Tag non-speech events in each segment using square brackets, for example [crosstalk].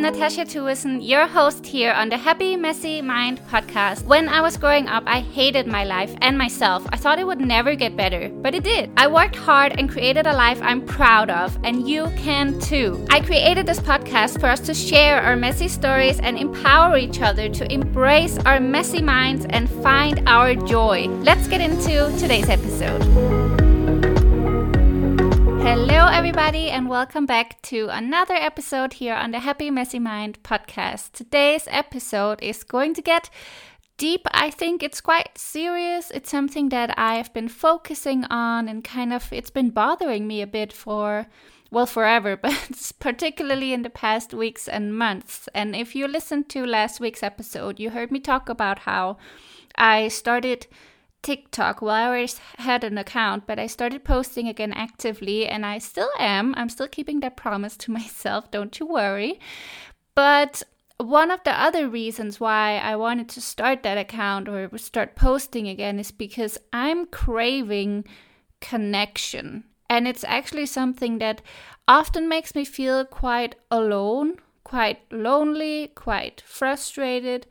I'm Natacha Thuesen, your host here on the Happy Messy Mind podcast. When I was growing up, I hated my life and myself. I thought it would never get better, but it did. I worked hard and created a life I'm proud of, and you can too. I created this podcast for us to share our messy stories and empower each other to embrace our messy minds and find our joy. Let's get into today's episode. Hello, everybody, and welcome back to another episode here on the Happy Messy Mind podcast. Today's episode is going to get deep. I think it's quite serious. It's something that I've been focusing on and kind of it's been bothering me a bit for well forever, [laughs] but particularly in the past weeks and months. And if you listened to last week's episode, you heard me talk about how I started TikTok. Well, I always had an account, but I started posting again actively, and I still am. I'm still keeping that promise to [laughs] myself, don't you worry. But one of the other reasons why I wanted to start that account or start posting again is because I'm craving connection. And it's actually something that often makes me feel quite alone, quite lonely, quite frustrated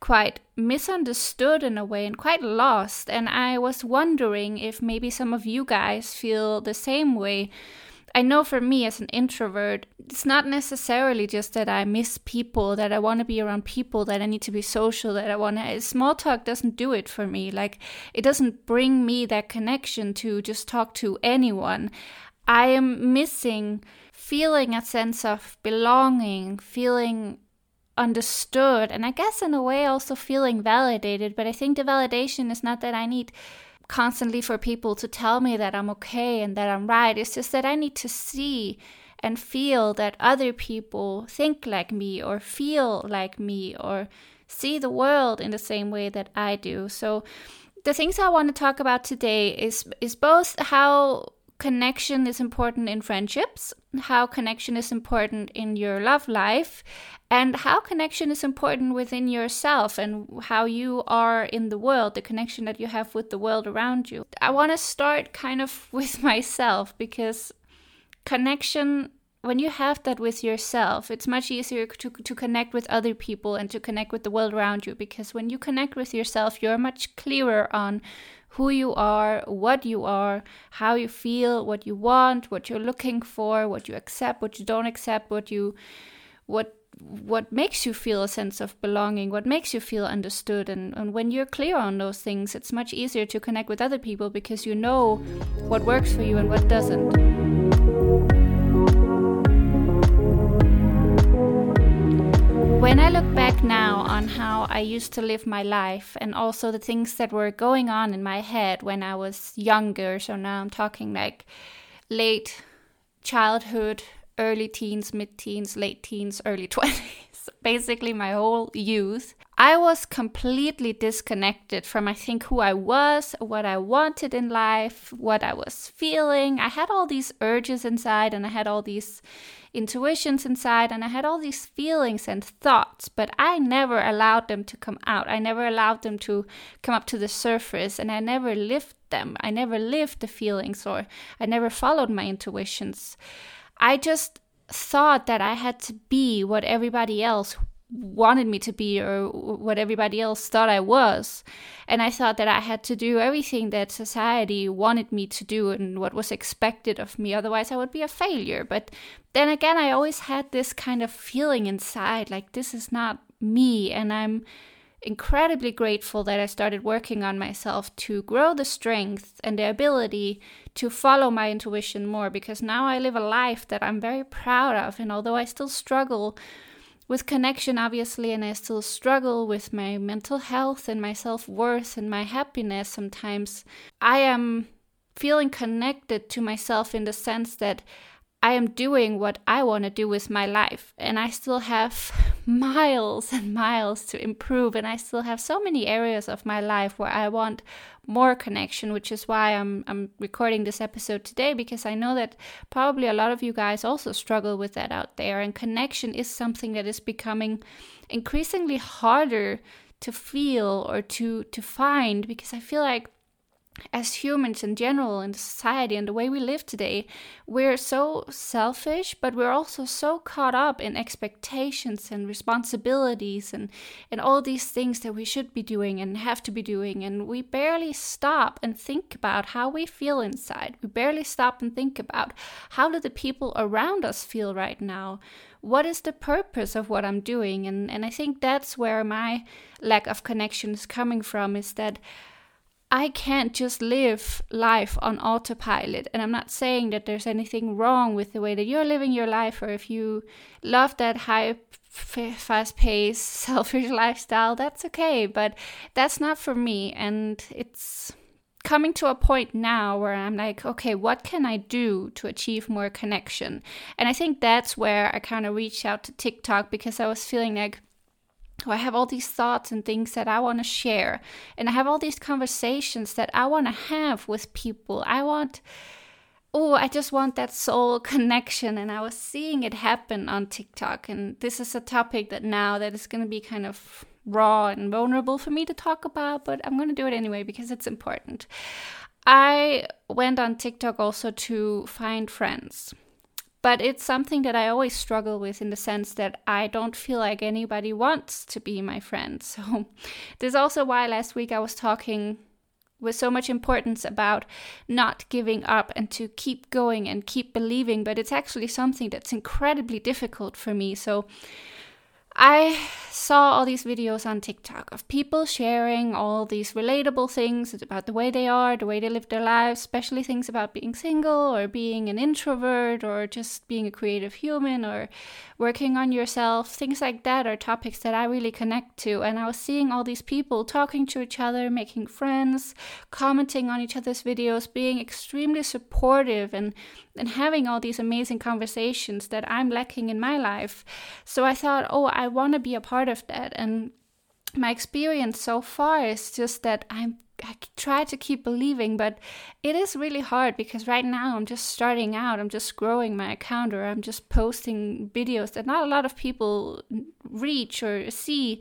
quite misunderstood in a way and quite lost. And I was wondering if maybe some of you guys feel the same way. I know for me as an introvert, it's not necessarily just that I miss people, that I want to be around people, that I need to be social, that I want to. Eh, small talk doesn't do it for me. Like, it doesn't bring me that connection to just talk to anyone. I am missing feeling a sense of belonging, feeling understood and I guess in a way also feeling validated. But I think the validation is not that I need constantly for people to tell me that I'm okay and that I'm right. It's just that I need to see and feel that other people think like me or feel like me or see the world in the same way that I do. So the things I want to talk about today is is both how connection is important in friendships, how connection is important in your love life, and how connection is important within yourself and how you are in the world, the connection that you have with the world around you. I want to start kind of [laughs] with myself because connection when you have that with yourself, it's much easier to, to connect with other people and to connect with the world around you because when you connect with yourself, you're much clearer on who you are, what you are, how you feel, what you want, what you're looking for, what you accept, what you don't accept, what you what what makes you feel a sense of belonging, what makes you feel understood. And, and when you're clear on those things, it's much easier to connect with other people because you know what works for you and what doesn't. When I look back now on how I used to live my life and also the things that were going on in my head when I was younger, so now I'm talking like late childhood, early teens, mid teens, late teens, early [laughs] 20s, basically my whole youth, I was completely disconnected from, I think, who I was, what I wanted in life, what I was feeling. I had all these urges inside and I had all these intuitions inside and I had all these feelings and thoughts, but I never allowed them to come out. I never allowed them to come up to the surface and I never lived them. I never lived the feelings or I never followed my intuitions. I just thought that I had to be what everybody else wanted me to be or what everybody else thought I was. And I thought that I had to do everything that society wanted me to do and what was expected of me. Otherwise, I would be a failure. But then again, I always had this kind of feeling inside like this is not me. And I'm incredibly grateful that I started working on myself to grow the strength and the ability to follow my intuition more because now I live a life that I'm very proud of. And although I still struggle with connection, obviously, and I still struggle with my mental health and my self worth and my happiness sometimes, I am feeling connected to myself in the sense that I am doing what I want to do with my life. And I still have miles and [laughs] miles to improve. And I still have so many areas of my life where I want more connection, which is why I'm, I'm recording this episode today, because I know that probably a lot of you guys also struggle with that out there. And connection is something that is becoming increasingly harder to feel or to, to find because I feel like as humans in general in the society and the way we live today, we're so selfish, but we're also so caught up in expectations and responsibilities and, and all these things that we should be doing and have to be doing. And we barely stop and think about how we feel inside. We barely stop and think about how do the people around us feel right now? What is the purpose of what I'm doing? And, and I think that's where my lack of connection is coming from is that I can't just live life on autopilot. And I'm not saying that there's anything wrong with the way that you're living your life, or if you love that high, fast paced, [laughs] selfish lifestyle, that's okay. But that's not for me. And it's coming to a point now where I'm like, okay, what can I do to achieve more connection? And I think that's where I kind of reached out to TikTok because I was feeling like, I have all these thoughts and things that I want to share. And I have all these conversations that I want to have with people. I want, oh, I just want that soul [laughs] connection. And I was seeing it happen on TikTok. And this is a topic that now that is going to be kind of raw and vulnerable for me to talk about, but I'm going to do it anyway because it's important. I went on TikTok also to find friends but it's something that I always struggle with in the sense that I don't feel like anybody wants to be my friend. [laughs] So, this is also why last week I was talking with so much importance about not giving up and to keep going and keep believing, but it's actually something that's incredibly difficult for me. So, I saw all these videos on TikTok of people sharing all these relatable things about the way they are, the way they live their lives, especially things about being single or being an introvert or just being a creative human or working on yourself. Things like that are topics that I really connect to. And I was seeing all these people talking to each other, making friends, commenting on each other's videos, being extremely supportive and and having all these amazing conversations that I'm lacking in my life. So I thought, oh, I want to be a part of that. And my experience so far is just that I'm I try to keep believing, but it is really hard because right now I'm just starting out. I'm just growing my account or I'm just posting videos that not a lot of people reach or see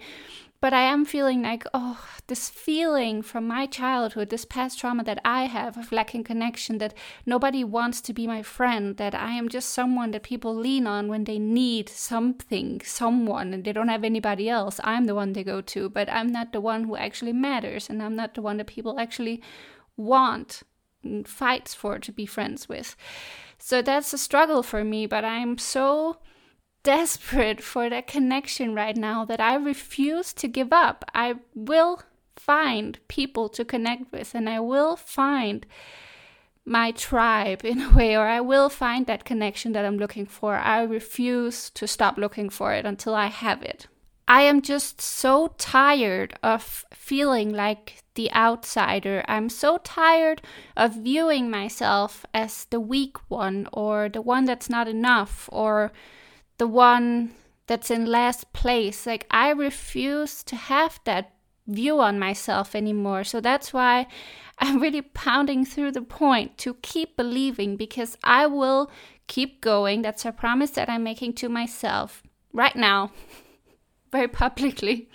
but I am feeling like, oh, this feeling from my childhood, this past trauma that I have of lacking connection, that nobody wants to be my friend, that I am just someone that people lean on when they need something, someone, and they don't have anybody else. I'm the one they go to, but I'm not the one who actually matters, and I'm not the one that people actually want and fights for to be friends with. So that's a struggle for me, but I'm so desperate for that connection right now that I refuse to give up. I will find people to connect with and I will find my tribe in a way, or I will find that connection that I'm looking for. I refuse to stop looking for it until I have it. I am just so tired of feeling like the outsider. I'm so tired of viewing myself as the weak one or the one that's not enough or the one that's in last place. Like, I refuse to have that view on myself anymore. So that's why [laughs] I'm really pounding through the point to keep believing because I will keep going. That's a promise that I'm making to myself right now, [laughs] very publicly.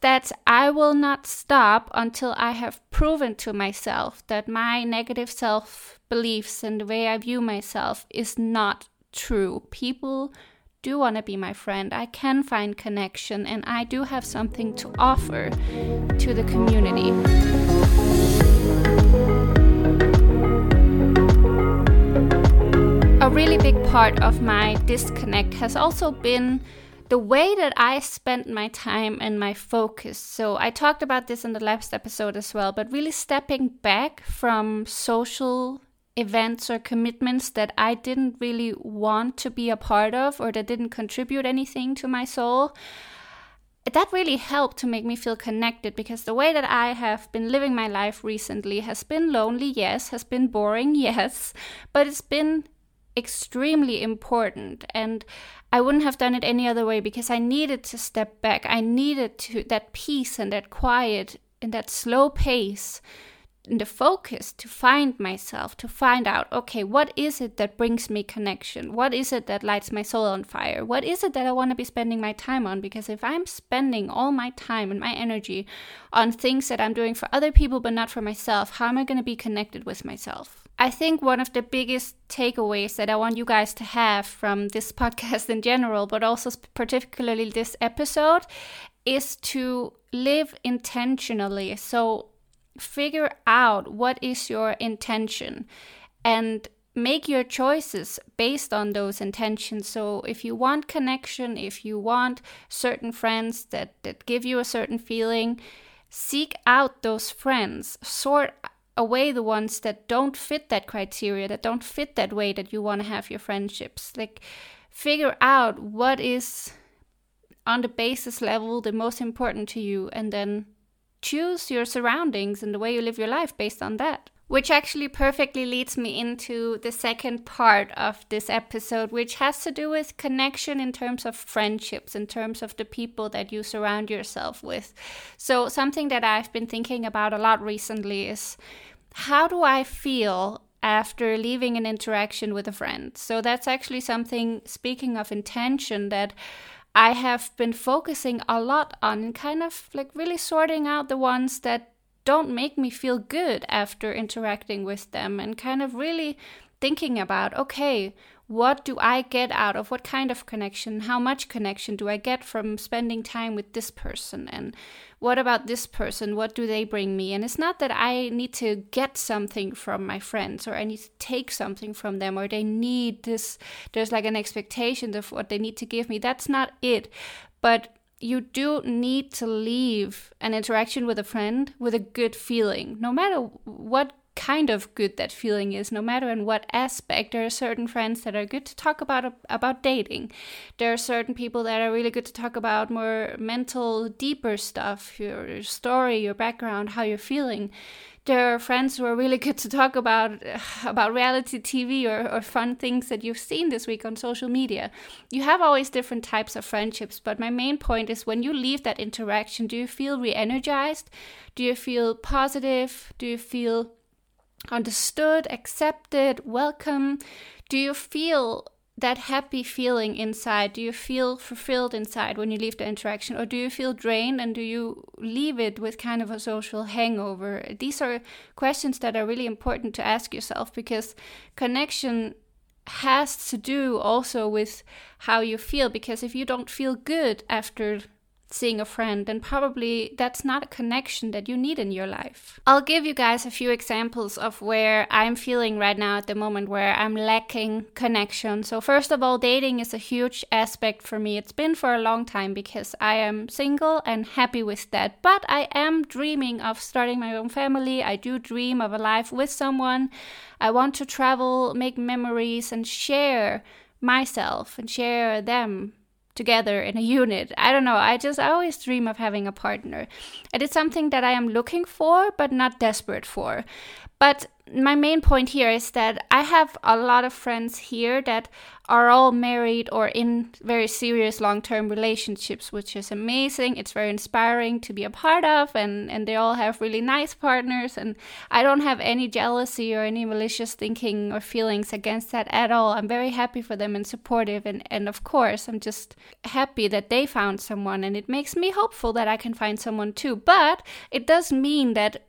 That I will not stop until I have proven to myself that my negative self beliefs and the way I view myself is not true. People do want to be my friend, I can find connection, and I do have something to offer to the community. A really big part of my disconnect has also been the way that I spent my time and my focus. So, I talked about this in the last episode as well, but really stepping back from social events or commitments that I didn't really want to be a part of or that didn't contribute anything to my soul. That really helped to make me feel connected because the way that I have been living my life recently has been lonely, yes, has been boring, [laughs] yes, but it's been extremely important and I wouldn't have done it any other way because I needed to step back. I needed to that peace and that quiet and that slow pace the focus to find myself, to find out, okay, what is it that brings me connection? What is it that lights my soul on fire? What is it that I want to be spending my time on? Because if I'm spending all my time and my energy on things that I'm doing for other people but not for myself, how am I going to be connected with myself? I think one of the biggest takeaways that I want you guys to have from this [laughs] podcast in general, but also particularly this episode, is to live intentionally. So figure out what is your intention and make your choices based on those intentions. So if you want connection, if you want certain friends that, that give you a certain feeling, seek out those friends. Sort away the ones that don't fit that criteria, that don't fit that way that you want to have your friendships. Like figure out what is on the basis level the most important to you and then choose your surroundings and the way you live your life based on that. Which actually perfectly leads me into the second part of this episode, which has to do with connection in terms of friendships, in terms of the people that you surround yourself with. So, something that I've been thinking about a lot recently is how do I feel after leaving an interaction with a friend? So, that's actually something, speaking of intention, that I have been focusing a lot on kind of like really sorting out the ones that don't make me feel good after interacting with them and kind of really thinking about okay, what do I get out of what kind of connection? How much connection do I get from spending time with this person? And what about this person? What do they bring me? And it's not that I need to get something from my friends or I need to take something from them or they need this, there's like an expectation of what they need to give me. That's not it. But you do need to leave an interaction with a friend with a good feeling, no matter what kind of good that feeling is no matter in what aspect there are certain friends that are good to talk about about dating there are certain people that are really good to talk about more mental deeper stuff your story your background how you're feeling there are friends who are really good to talk about [sighs] about reality TV or, or fun things that you've seen this week on social media. You have always different types of friendships, but my main point is when you leave that interaction, do you feel re-energized? Do you feel positive? Do you feel understood, accepted, welcome? Do you feel that happy feeling inside? Do you feel fulfilled inside when you leave the interaction? Or do you feel drained and do you leave it with kind of a social hangover? These are questions that are really important to ask yourself because connection has to do also with how you feel. Because if you don't feel good after seeing a friend, then probably that's not a connection that you need in your life. I'll give you guys a few examples of where I'm feeling right now at the moment where I'm lacking connection. So, first of all, dating is a huge aspect for me. It's been for a long time because I am single and happy with that. But I am dreaming of starting my own family. I do dream of a life with someone. I want to travel, make memories, and share myself and share them together in a unit. I don't know. I just I always dream of having a partner. And It is something that I am looking for but not desperate for. But my main point here is that I have a lot of friends here that are all married or in very serious long term relationships, which is amazing. It's very inspiring to be a part of, and, and they all have really nice partners. And I don't have any jealousy or any malicious thinking or feelings against that at all. I'm very happy for them and supportive. And, and of course, I'm just happy that they found someone, and it makes me hopeful that I can find someone too. But it does mean that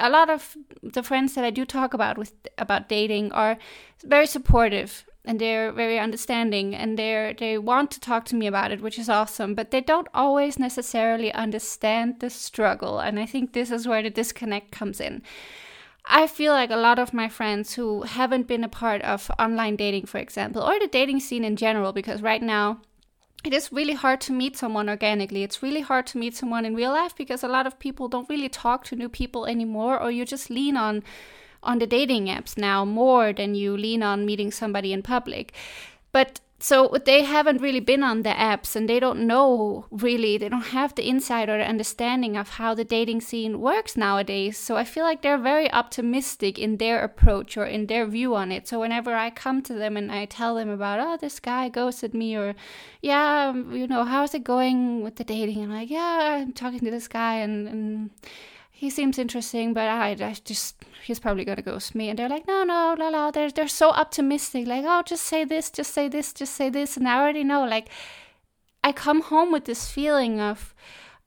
a lot of the friends that I do talk about with about dating are very supportive and they're very understanding and they're they want to talk to me about it, which is awesome. But they don't always necessarily understand the struggle, and I think this is where the disconnect comes in. I feel like a lot of my friends who haven't been a part of online dating, for example, or the dating scene in general, because right now it is really hard to meet someone organically. It's really hard to meet someone in real life because a lot of people don't really talk to new people anymore, or you just lean on on the dating apps now more than you lean on meeting somebody in public. But so they haven't really been on the apps and they don't know really they don't have the insight or the understanding of how the dating scene works nowadays. So i feel like they're very optimistic in their approach or in their view on it. So whenever i come to them and i tell them about oh this guy ghosted me or yeah um, you know how's it going with the dating? I'm like yeah i'm talking to this guy and, and he seems interesting, but I, I just he's probably gonna ghost me. And they're like, no, no, la la. They're they're so optimistic. Like, oh, just say this, just say this, just say this, and I already know. Like, I come home with this feeling of,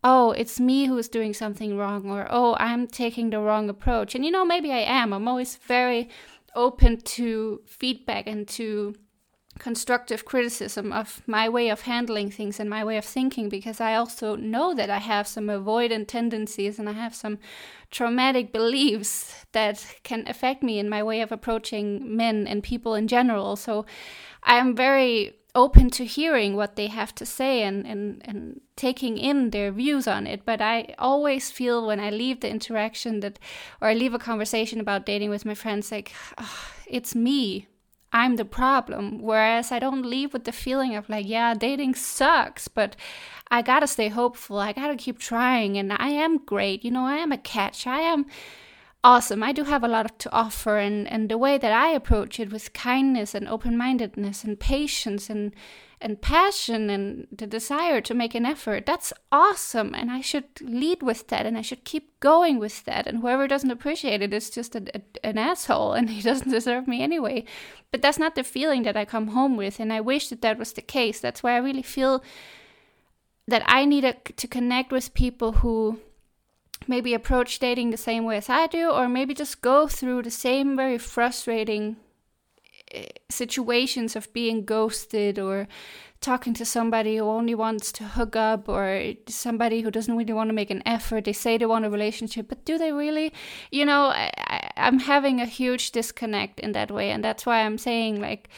oh, it's me who's doing something wrong, or oh, I'm taking the wrong approach. And you know, maybe I am. I'm always very open to feedback and to constructive criticism of my way of handling things and my way of thinking because I also know that I have some avoidant tendencies and I have some traumatic beliefs that can affect me in my way of approaching men and people in general. So I'm very open to hearing what they have to say and, and, and taking in their views on it. But I always feel when I leave the interaction that, or I leave a conversation about dating with my friends, like, oh, it's me I'm the problem. Whereas I don't leave with the feeling of like, yeah, dating sucks, but I gotta stay hopeful. I gotta keep trying, and I am great. You know, I am a catch. I am awesome. I do have a lot to offer, and and the way that I approach it with kindness and open mindedness and patience and and passion and the desire to make an effort that's awesome and i should lead with that and i should keep going with that and whoever doesn't appreciate it is just a, a, an asshole [laughs] and he doesn't deserve me anyway. But that's not the feeling that i come home with and i wish that that was the case. That's why i really feel that i need a, to connect with people who maybe approach dating the same way as i do or maybe just go through the same very frustrating Eh, situations of being ghosted or talking to somebody who only wants to hook up or somebody who doesn't really want to make an effort. They say they want a relationship, but do they really? You know, I, am having a huge disconnect in that way. And that's why I'm saying, like,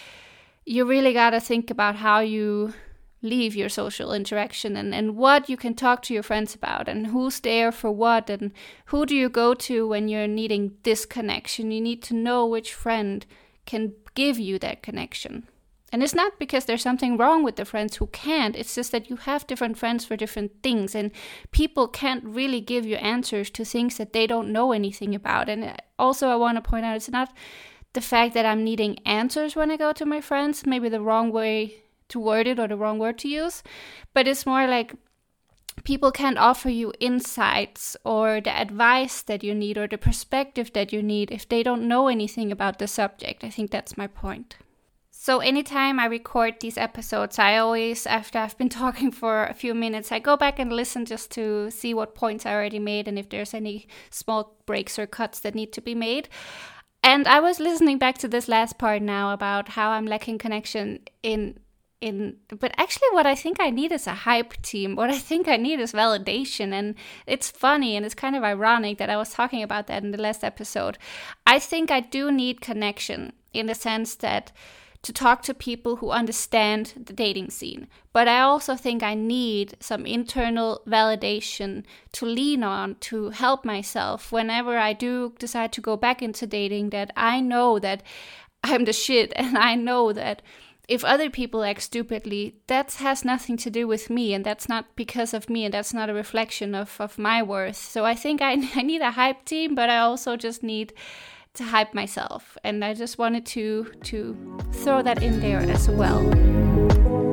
you really got to think about how you leave your social interaction and, and what you can talk to your friends about and who's there for what and who do you go to when you're needing this connection. You need to know which friend can give you that connection. And it's not because there's something wrong with the friends who can't, it's just that you have different friends for different things, and people can't really give you answers to things that they don't know anything about. And uh, also, I want to point out it's not the fact that I'm needing answers when I go to my friends, maybe the wrong way to word it or the wrong word to use, but it's more like people can't offer you insights or the advice that you need or the perspective that you need if they don't know anything about the subject. I think that's my point. So, anytime I record these episodes, I always, after I've been [laughs] talking for a few minutes, I go back and listen just to see what points I already made and if there's any small breaks or cuts that need to be made. And I was listening back to this last part now about how I'm lacking connection in in but actually what i think i need is a hype team. What i think i need is validation. And it's funny and it's kind of ironic that i was talking about that in the last episode. I think i do need connection in the sense that to talk to people who understand the dating scene. But I also think I need some internal validation to lean on to help myself whenever I do decide to go back into dating that I know that I'm the shit [laughs] and I know that if other people act stupidly, that has nothing to do with me, and that's not because of me, and that's not a reflection of, of my worth. So I think I, [laughs] I need a hype team, but I also just need to hype myself, and I just wanted to to throw that in there as well.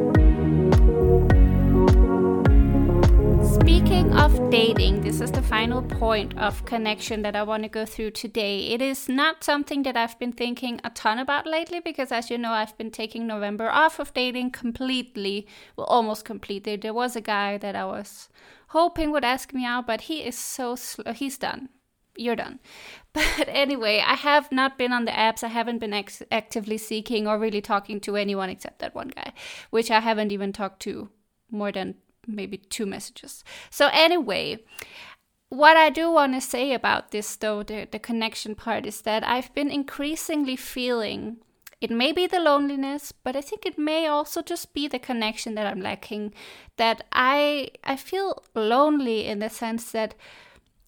Speaking of dating, this is the final point of connection that I want to go through today. It is not something that I've been thinking a ton about lately because, as you know, I've been taking November off of dating completely. Well, almost completely. There was a guy that I was hoping would ask me out, but he is so slow. He's done. You're done. [laughs] But anyway, I have not been on the apps. I haven't been ex- actively seeking or really talking to anyone except that one guy, which I haven't even talked to more than maybe two messages. So, anyway, what I do want to say about this, though, the, the connection part, is that I've been increasingly feeling it may be the loneliness, but I think it may also just be the connection that I'm lacking. That I I feel lonely in the sense that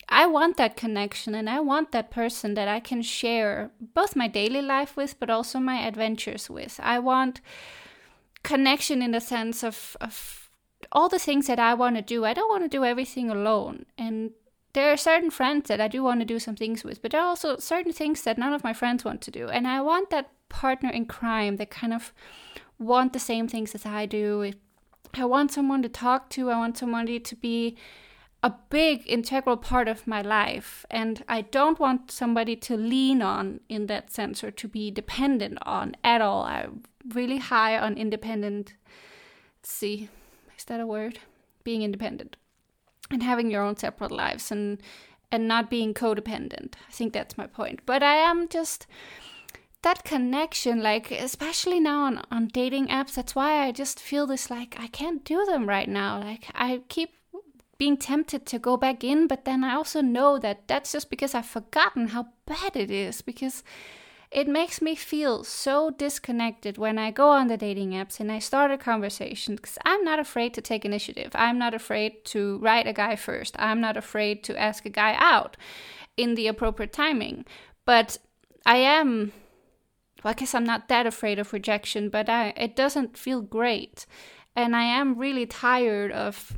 I want that connection and I want that person that I can share both my daily life with, but also my adventures with. I want connection in the sense of, of all the things that I want to do, I don't want to do everything alone. And there are certain friends that I do want to do some things with, but there are also certain things that none of my friends want to do. And I want that partner in crime that kind of want the same things as I do. I want someone to talk to, I want somebody to be a big integral part of my life and I don't want somebody to lean on in that sense or to be dependent on at all. I'm really high on independent see is that a word? Being independent and having your own separate lives and and not being codependent. I think that's my point. But I am just that connection, like especially now on, on dating apps, that's why I just feel this like I can't do them right now. Like I keep being tempted to go back in, but then I also know that that's just because I've forgotten how bad it is because it makes me feel so disconnected when I go on the dating apps and I start a conversation because I'm not afraid to take initiative. I'm not afraid to write a guy first. I'm not afraid to ask a guy out in the appropriate timing. But I am well, I guess I'm not that afraid of rejection, but I, it doesn't feel great. And I am really tired of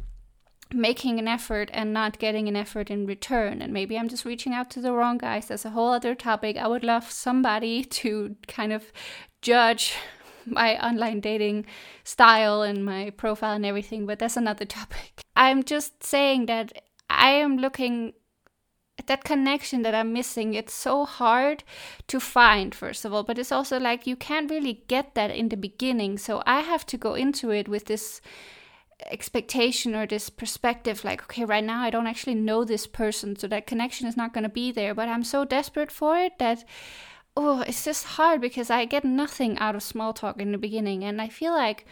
making an effort and not getting an effort in return. And maybe I'm just reaching out to the wrong guys. That's a whole other topic. I would love somebody [laughs] to kind of judge [laughs] my online dating style and my profile and everything, but that's another [laughs] topic. I'm just saying that I am looking at that connection that I'm missing. It's so hard to find, first of all, but it's also like you can't really get that in the beginning. So I have to go into it with this expectation or this perspective like okay right now i don't actually know this person so that connection is not going to be there but i'm so desperate for it that oh it's just hard because i get nothing out of small talk in the beginning and i feel like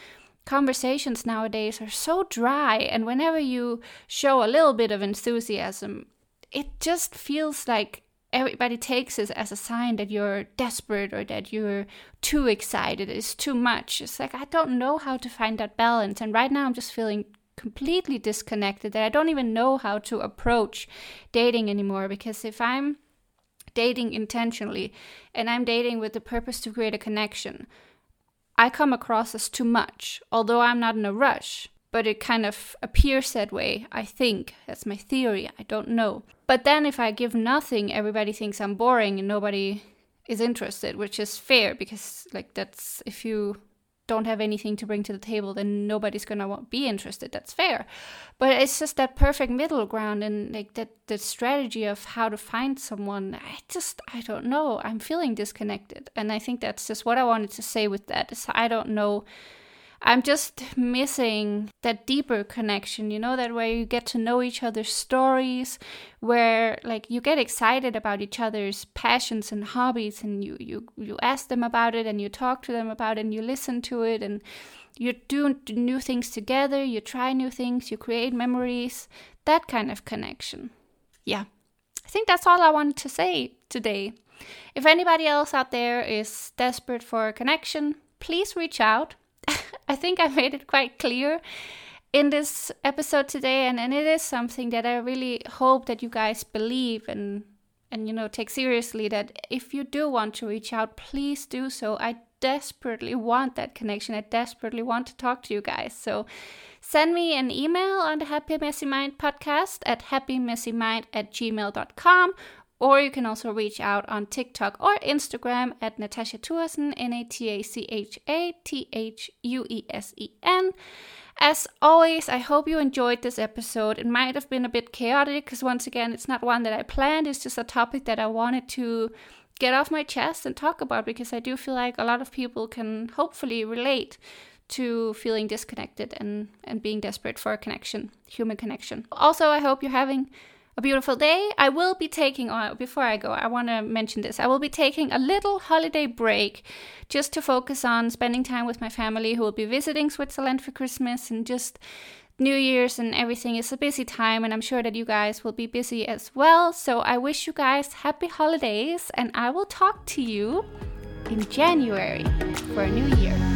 conversations nowadays are so dry and whenever you show a little bit of enthusiasm it just feels like everybody takes this as a sign that you're desperate or that you're too excited, it's too much. It's like I don't know how to find that balance. And right now I'm just feeling completely disconnected that I don't even know how to approach dating anymore because if I'm dating intentionally and I'm dating with the purpose to create a connection, I come across as too much, although I'm not in a rush but it kind of appears that way, I think. That's my theory, I don't know. But then if I give nothing, everybody thinks I'm boring and nobody is interested, which is fair because, like, that's if you don't have anything to bring to the table, then nobody's gonna be interested. That's fair. But it's just that perfect middle ground and like that the strategy of how to find someone. I just I don't know. I'm feeling disconnected, and I think that's just what I wanted to say with that. Is I don't know I'm just missing that deeper connection, you know, that where you get to know each other's stories, where like you get excited about each other's passions and hobbies and you you you ask them about it and you talk to them about it and you listen to it and you do new things together, you try new things, you create memories, that kind of connection. Yeah. I think that's all I wanted to say today. If anybody else out there is desperate for a connection, please reach out. I think I [laughs] made it quite clear in this episode today and, and it is something that I really hope that you guys believe and and you know take seriously that if you do want to reach out please do so. I desperately want that connection. I desperately want to talk to you guys. So send me an email on the Happy Messy Mind podcast at happymessymind at gmail.com or you can also reach out on TikTok or Instagram at Natacha Thuesen, N A T A C H A T H U E S E N. As always, I hope you enjoyed this episode. It might have been a bit chaotic because, once again, it's not one that I planned, it's just a topic that I wanted to get off my chest and talk about because I do feel like a lot of people can hopefully relate to feeling disconnected and, and being desperate for a connection, human connection. Also, I hope you're having a beautiful day. I will be taking, uh, before I go, I want to mention this. I will be taking a little holiday break just to focus on spending time with my family who will be visiting Switzerland for Christmas and just New Year's and everything is a busy time, and I'm sure that you guys will be busy as well. So I wish you guys happy holidays, and I will talk to you in January for a new year.